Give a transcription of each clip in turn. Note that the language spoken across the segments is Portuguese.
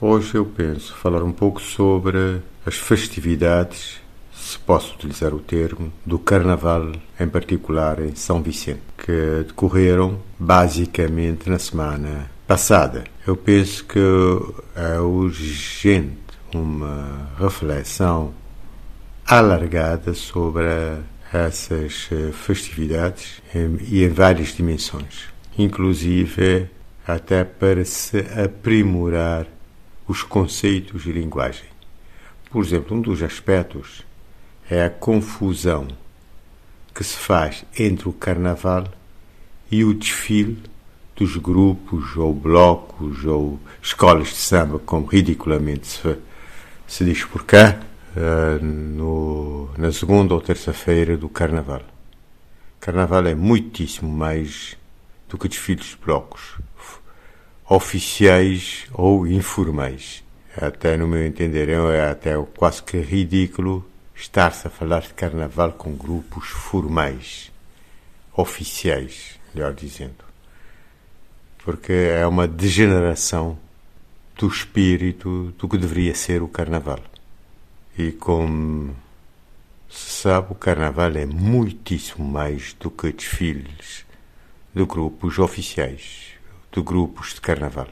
Hoje eu penso falar um pouco sobre as festividades, se posso utilizar o termo, do Carnaval, em particular em São Vicente, que decorreram basicamente na semana passada. Eu penso que é urgente uma reflexão alargada sobre essas festividades e em várias dimensões, inclusive até para se aprimorar os conceitos de linguagem. Por exemplo, um dos aspectos é a confusão que se faz entre o carnaval e o desfile dos grupos ou blocos ou escolas de samba, como ridiculamente se, se diz por cá, uh, no, na segunda ou terça-feira do carnaval. Carnaval é muitíssimo mais do que desfiles de blocos oficiais ou informais. Até no meu entender é até quase que ridículo estar-se a falar de carnaval com grupos formais, oficiais, melhor dizendo. Porque é uma degeneração do espírito do que deveria ser o carnaval. E como se sabe, o carnaval é muitíssimo mais do que desfiles de grupos oficiais de grupos de carnaval.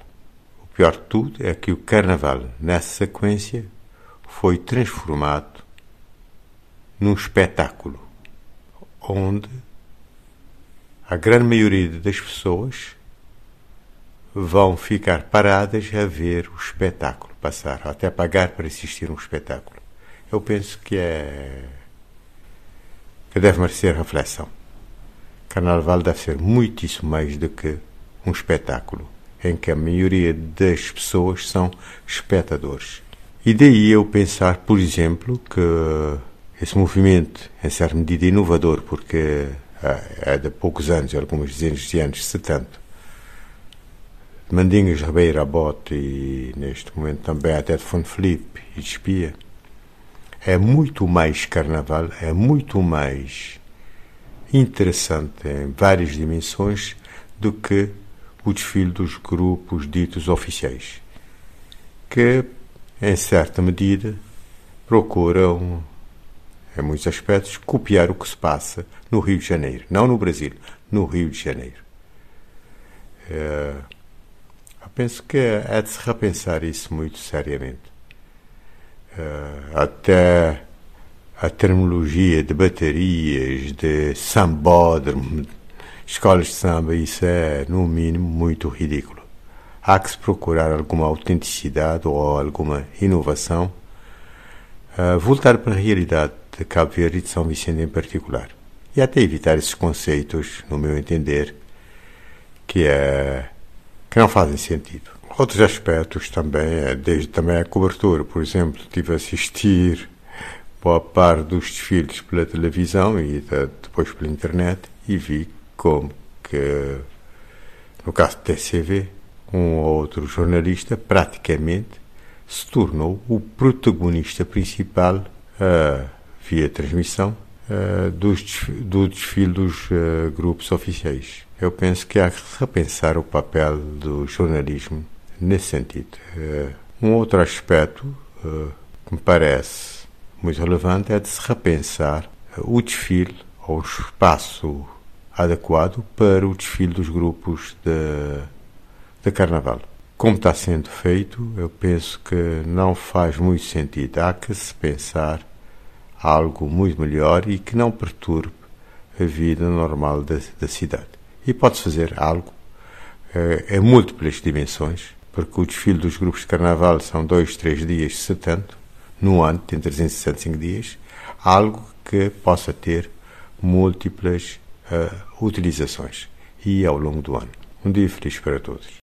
O pior de tudo é que o carnaval, nessa sequência, foi transformado num espetáculo onde a grande maioria das pessoas vão ficar paradas a ver o espetáculo passar, até pagar para assistir um espetáculo. Eu penso que é que deve merecer reflexão. Carnaval deve ser muitíssimo mais do que um espetáculo em que a maioria das pessoas são espectadores. E daí eu pensar, por exemplo, que esse movimento, em certa medida inovador, porque é de poucos anos, algumas dezenas de anos, se tanto, Mandingas, Ribeira, Bote e neste momento também até de Fonte Felipe e de Espia, é muito mais carnaval, é muito mais interessante em várias dimensões do que o desfile dos grupos ditos oficiais, que, em certa medida, procuram, em muitos aspectos, copiar o que se passa no Rio de Janeiro, não no Brasil, no Rio de Janeiro. É, eu penso que é de se repensar isso muito seriamente. É, até a terminologia de baterias, de sambódromo, escolas de samba, isso é, no mínimo, muito ridículo. Há que se procurar alguma autenticidade ou alguma inovação, uh, voltar para a realidade de Cabo Verde e de São Vicente em particular. E até evitar esses conceitos, no meu entender, que, é, que não fazem sentido. Outros aspectos também, é, desde também a cobertura, por exemplo, tive a assistir boa parte dos desfiles pela televisão e depois pela internet e vi como que, no caso do TCV, um ou outro jornalista praticamente se tornou o protagonista principal uh, via transmissão uh, dos, do desfile dos uh, grupos oficiais. Eu penso que há que repensar o papel do jornalismo nesse sentido. um outro aspecto que me parece muito relevante é de se repensar o desfile ou o espaço adequado para o desfile dos grupos de, de carnaval. Como está sendo feito, eu penso que não faz muito sentido. Há que se pensar algo muito melhor e que não perturbe a vida normal da, da cidade. E pode-se fazer algo é, em múltiplas dimensões, porque o desfile dos grupos de carnaval são dois, três dias, se tanto, no ano, tem 365 dias, algo que possa ter múltiplas uh, utilizações e ao longo do ano. Um dia feliz para todos.